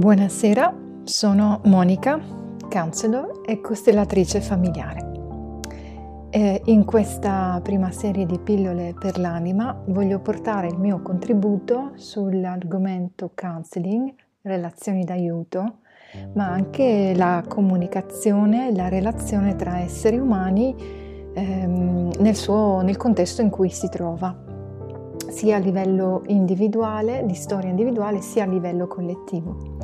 Buonasera, sono Monica, counselor e costellatrice familiare. E in questa prima serie di pillole per l'anima voglio portare il mio contributo sull'argomento counseling, relazioni d'aiuto, ma anche la comunicazione, la relazione tra esseri umani ehm, nel, suo, nel contesto in cui si trova, sia a livello individuale, di storia individuale, sia a livello collettivo.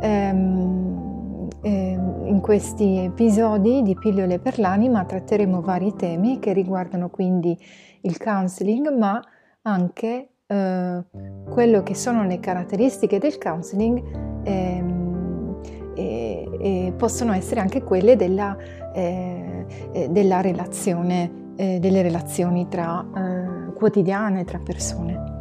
Ehm, ehm, in questi episodi di Pillole per l'anima tratteremo vari temi che riguardano quindi il counseling, ma anche eh, quello che sono le caratteristiche del counseling ehm, e, e, possono essere anche quelle della, eh, eh della relazione, delle relazioni tra, quotidiane tra persone.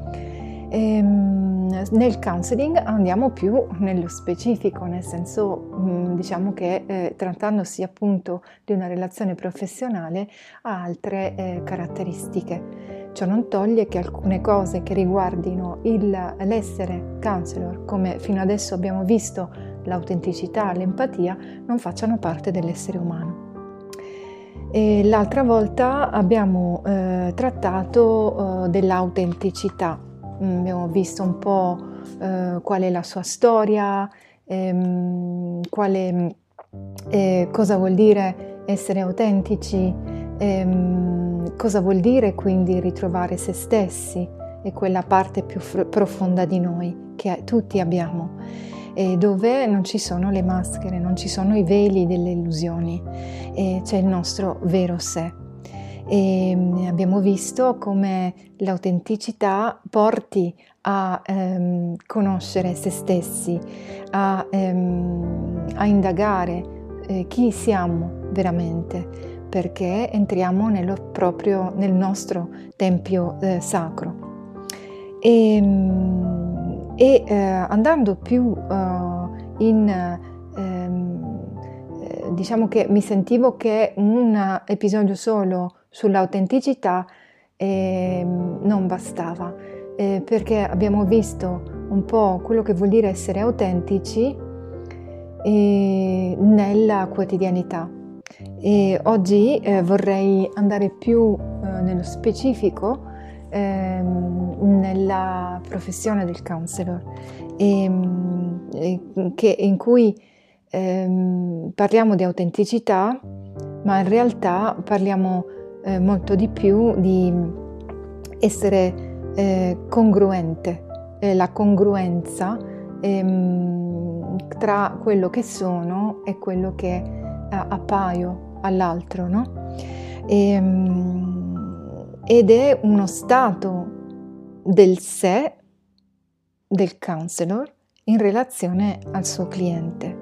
Ehm, nel counseling andiamo più nello specifico, nel senso mm, diciamo che eh, trattandosi appunto di una relazione professionale ha altre eh, caratteristiche. Ciò non toglie che alcune cose che riguardino il, l'essere counselor, come fino adesso abbiamo visto l'autenticità, l'empatia, non facciano parte dell'essere umano. E l'altra volta abbiamo eh, trattato eh, dell'autenticità, Mm, abbiamo visto un po' eh, qual è la sua storia, ehm, quale, eh, cosa vuol dire essere autentici, ehm, cosa vuol dire quindi ritrovare se stessi e quella parte più fr- profonda di noi che tutti abbiamo dove non ci sono le maschere, non ci sono i veli delle illusioni, c'è il nostro vero sé e mm, abbiamo visto come l'autenticità porti a ehm, conoscere se stessi, a, ehm, a indagare eh, chi siamo veramente, perché entriamo proprio, nel nostro tempio eh, sacro. E, mm, e eh, andando più uh, in ehm, eh, diciamo che mi sentivo che un episodio solo sull'autenticità eh, non bastava, eh, perché abbiamo visto un po' quello che vuol dire essere autentici eh, nella quotidianità. E oggi eh, vorrei andare più eh, nello specifico ehm, nella professione del counselor, ehm, che, in cui ehm, parliamo di autenticità, ma in realtà parliamo eh, molto di più di essere eh, congruente, eh, la congruenza ehm, tra quello che sono e quello che appaio all'altro, no? E, ehm, ed è uno stato del sé del counselor in relazione al suo cliente.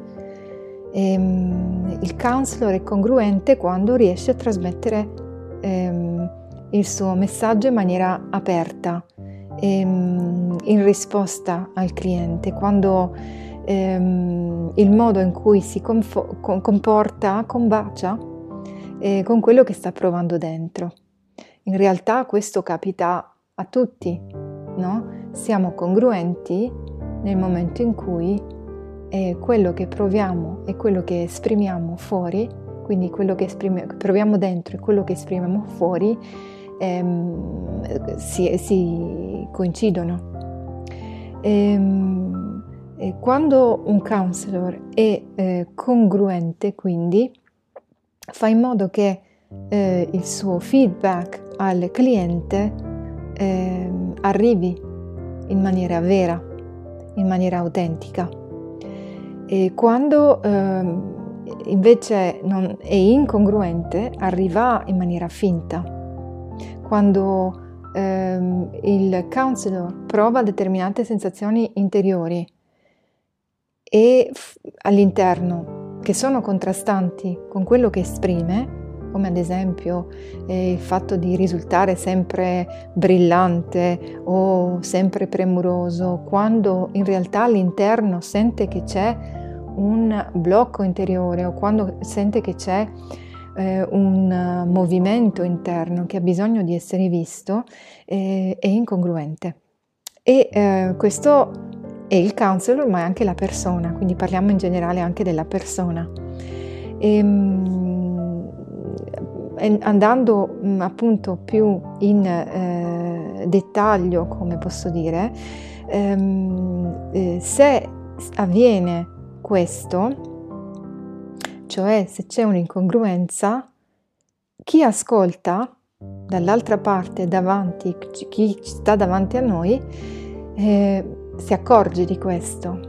Ehm, il counselor è congruente quando riesce a trasmettere ehm, il suo messaggio in maniera aperta, ehm, in risposta al cliente, quando ehm, il modo in cui si comporta combacia eh, con quello che sta provando dentro. In realtà questo capita a tutti, no? Siamo congruenti nel momento in cui eh, quello che proviamo e quello che esprimiamo fuori quindi quello che esprime, proviamo dentro e quello che esprimiamo fuori ehm, si, si, coincidono. Ehm, quando un counselor è eh, congruente, quindi fa in modo che eh, il suo feedback al cliente eh, arrivi in maniera vera, in maniera autentica. E quando ehm, invece è incongruente, arriva in maniera finta. Quando ehm, il counselor prova determinate sensazioni interiori e all'interno che sono contrastanti con quello che esprime, come ad esempio eh, il fatto di risultare sempre brillante o sempre premuroso, quando in realtà all'interno sente che c'è un blocco interiore o quando sente che c'è eh, un movimento interno che ha bisogno di essere visto, eh, è incongruente. E eh, questo è il counselor, ma è anche la persona, quindi parliamo in generale anche della persona. E, ehm, andando mm, appunto più in eh, dettaglio, come posso dire, ehm, eh, se avviene questo, cioè se c'è un'incongruenza, chi ascolta dall'altra parte, davanti, chi sta davanti a noi, eh, si accorge di questo,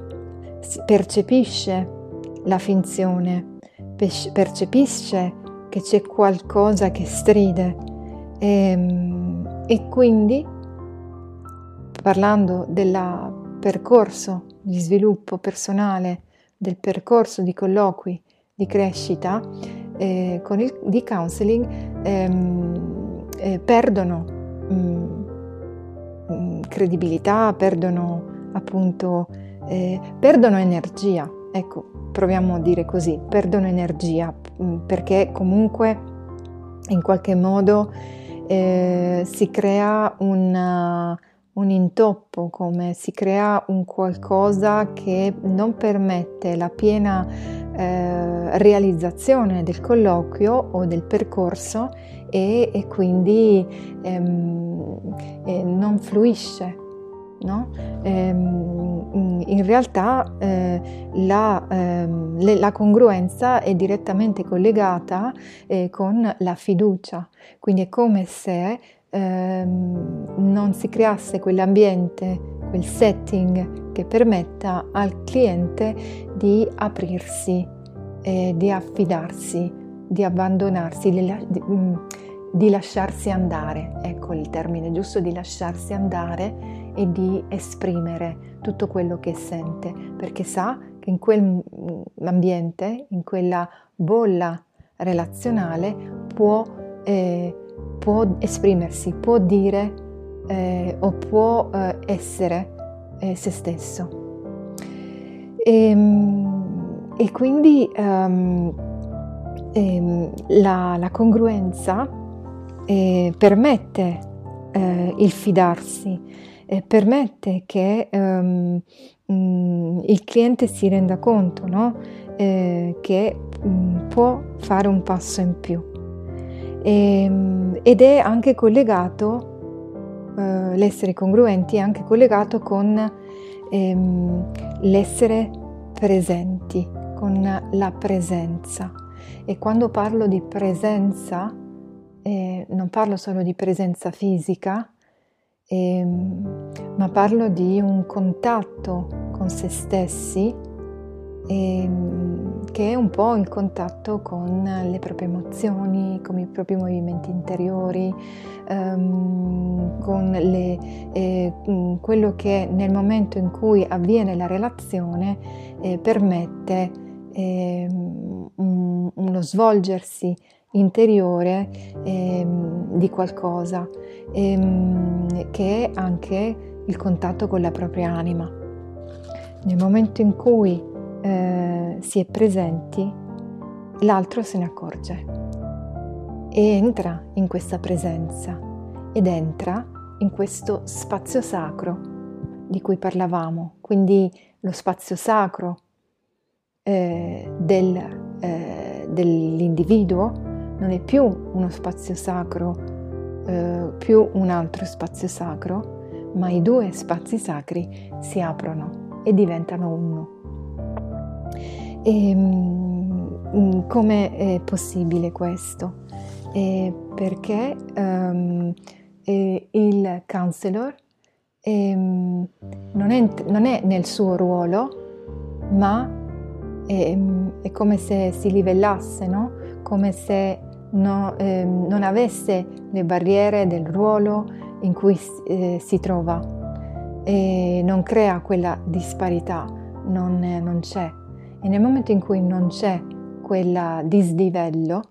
percepisce la finzione, percepisce che c'è qualcosa che stride e, ehm, e quindi parlando del percorso di sviluppo personale, del percorso di colloqui di crescita eh, con il, di counseling, ehm, eh, perdono mh, mm, mm, credibilità, perdono appunto eh, perdono energia. Ecco, proviamo a dire così, perdono energia mm, perché comunque in qualche modo eh, si crea un, un intoppo, come si crea un qualcosa che non permette la piena eh, realizzazione del colloquio o del percorso e, e quindi ehm, eh, non fluisce No? Ehm, in realtà eh, la, ehm, le, la, congruenza è direttamente collegata eh, con la fiducia, quindi è come se ehm, non si creasse quell'ambiente, quel setting che permetta al cliente di aprirsi, eh, di affidarsi, di abbandonarsi, di, di, mm, di lasciarsi andare, ecco il termine giusto, di lasciarsi andare e di esprimere tutto quello che sente, perché sa che in quell'ambiente, in quella bolla relazionale, può, eh, può esprimersi, può dire eh, o può eh, essere eh, se stesso. E, ehm, e quindi um, la, la, congruenza eh, permette eh, il fidarsi, eh, permette che um, um, il cliente si renda conto no? eh, che um, può fare un passo in più. E, ehm, ed è anche collegato, eh, l'essere congruenti è anche collegato con ehm, l'essere presenti, con la presenza. E quando parlo di presenza, eh, non parlo solo di presenza fisica, e, ehm, ma parlo di un contatto con se stessi e, ehm, che è un po' il contatto con le proprie emozioni, con i propri movimenti interiori, um, con le, eh, quello che nel momento in cui avviene la relazione eh, permette eh, un, uno svolgersi interiore ehm, di qualcosa, ehm, che è anche il contatto con la propria anima. Nel momento in cui eh, si è presenti, l'altro se ne accorge e entra in questa presenza ed entra in questo spazio sacro di cui parlavamo, quindi lo spazio sacro eh, del, eh, dell'individuo non è più uno spazio sacro, eh, più un altro spazio sacro, ma i due spazi sacri si aprono e diventano uno. E, um, come è possibile questo? Eh, perché um, eh, il counselor ehm, non, è, non, è, nel suo ruolo, ma è, è come se si livellasse, no? come se no, eh, non avesse le barriere del ruolo in cui eh, si trova e non crea quella disparità, non, non, c'è. E nel momento in cui non c'è quel dislivello,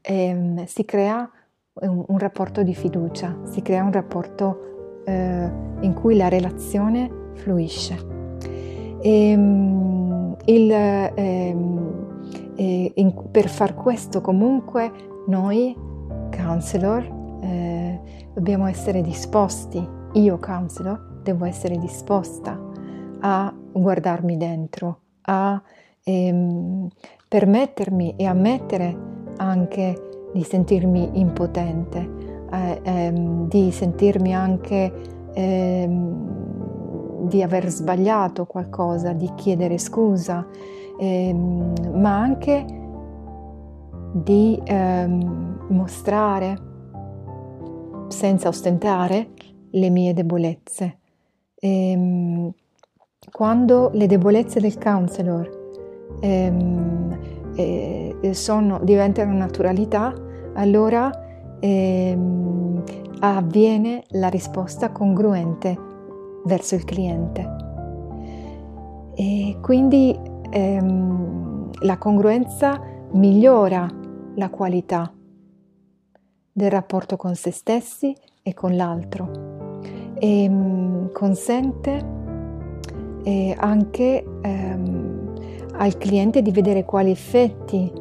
eh, si crea un, un, rapporto di fiducia, si crea un rapporto eh, in cui la relazione fluisce. E, ehm, il, ehm, in, per far questo comunque noi, counselor, eh, dobbiamo essere disposti, io counselor, devo essere disposta a guardarmi dentro, a ehm, permettermi e ammettere anche di sentirmi impotente, eh, ehm, di sentirmi anche ehm, di aver sbagliato qualcosa, di chiedere scusa, ehm, ma anche di ehm, mostrare senza ostentare le mie debolezze. Ehm, quando le debolezze del counselor ehm, eh, sono, diventano naturalità, allora ehm, avviene la risposta congruente verso il cliente. E quindi ehm, la congruenza migliora la qualità del rapporto con se stessi e con l'altro. E ehm, consente eh, anche ehm, al cliente di vedere quali effetti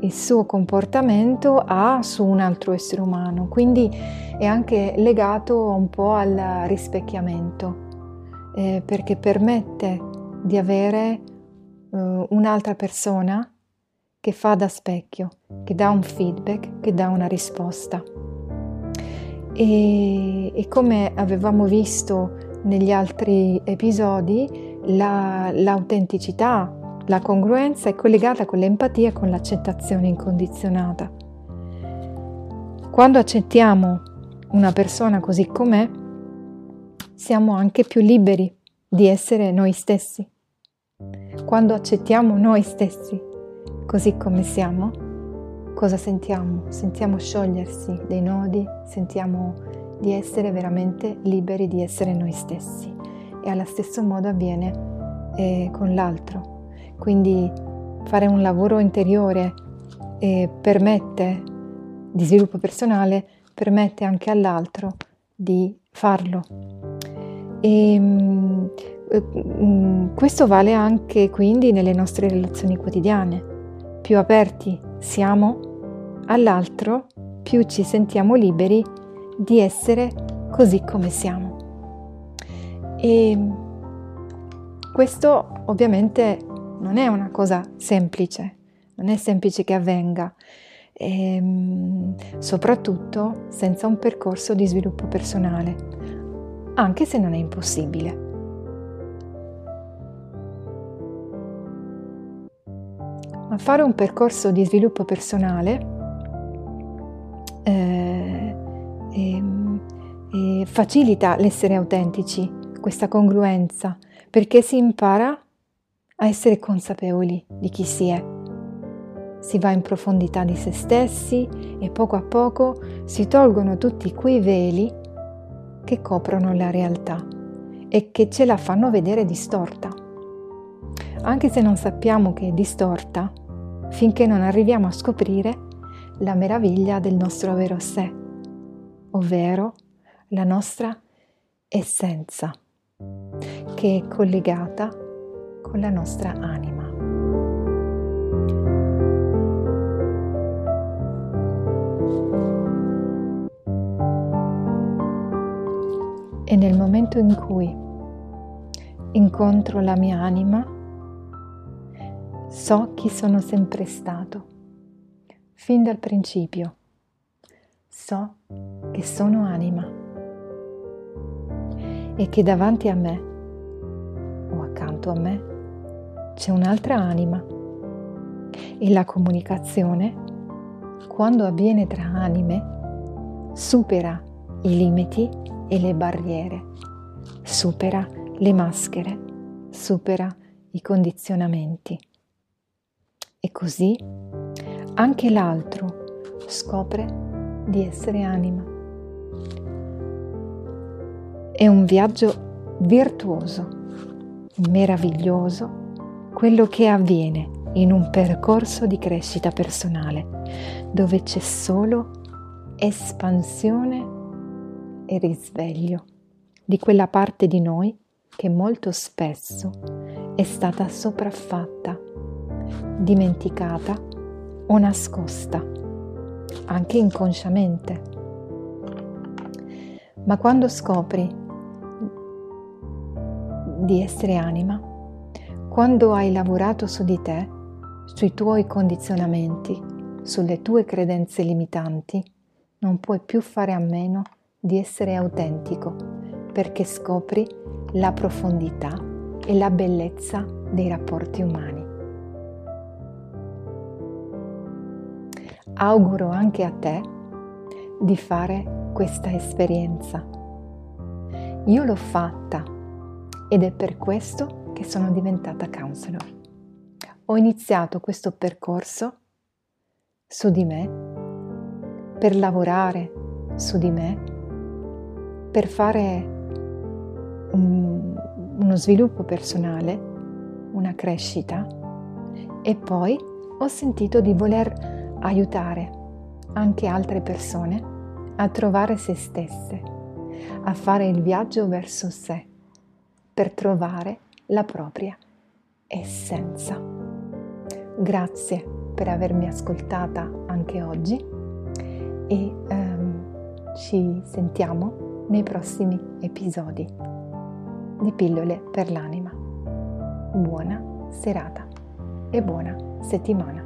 il suo comportamento ha su un altro essere umano, quindi è anche legato un po' al rispecchiamento, eh, perché permette di avere eh, un'altra persona che fa da specchio, che dà un feedback, che dà una risposta. E, e come avevamo visto negli altri episodi, la, l'autenticità, la congruenza è collegata con l'empatia e con l'accettazione incondizionata. Quando accettiamo una persona così com'è, siamo anche più liberi di essere noi stessi. Quando accettiamo noi stessi così come siamo, cosa sentiamo? Sentiamo sciogliersi dei nodi, sentiamo di essere veramente liberi di essere noi stessi e allo stesso modo avviene eh, con l'altro. Quindi fare un lavoro interiore eh, permette di sviluppo personale, permette anche all'altro di farlo. E, mh, mm, questo vale anche quindi nelle nostre relazioni quotidiane. Più aperti siamo all'altro, più ci sentiamo liberi di essere così come siamo. E questo ovviamente non è una cosa semplice, non è semplice che avvenga, ehm, soprattutto senza un percorso di sviluppo personale, anche se non è impossibile. Ma fare un percorso di sviluppo personale eh, e, e facilita l'essere autentici, questa congruenza, perché si impara a essere consapevoli di chi si è. Si va in profondità di se stessi e poco a poco si tolgono tutti quei veli che coprono la realtà e che ce la fanno vedere distorta. Anche se non sappiamo che è distorta, finché non arriviamo a scoprire la meraviglia del nostro vero sé ovvero la nostra essenza, che è collegata con la nostra anima. E nel momento in cui incontro la mia anima, so chi sono sempre stato, fin dal principio. So che sono anima. E che davanti a me o accanto a me c'è un'altra anima. E la comunicazione, quando avviene tra anime, supera i limiti e le barriere, supera le maschere, supera i condizionamenti. E così anche l'altro scopre di essere anima. È un viaggio virtuoso, meraviglioso, quello che avviene in un percorso di crescita personale, dove c'è solo espansione e risveglio di quella parte di noi che molto spesso è stata sopraffatta, dimenticata o nascosta anche inconsciamente. Ma quando scopri di essere anima, quando hai lavorato su di te, sui tuoi condizionamenti, sulle tue credenze limitanti, non puoi più fare a meno di essere autentico perché scopri la profondità e la bellezza dei rapporti umani. Auguro anche a te di fare questa esperienza. Io l'ho fatta ed è per questo che sono diventata counselor. Ho iniziato questo percorso su di me, per lavorare su di me, per fare un, uno sviluppo personale, una crescita e poi ho sentito di voler aiutare anche altre persone a trovare se stesse, a fare il viaggio verso sé, per trovare la propria essenza. Grazie per avermi ascoltata anche oggi e um, ci sentiamo nei prossimi episodi di Pillole per l'anima. Buona serata e buona settimana.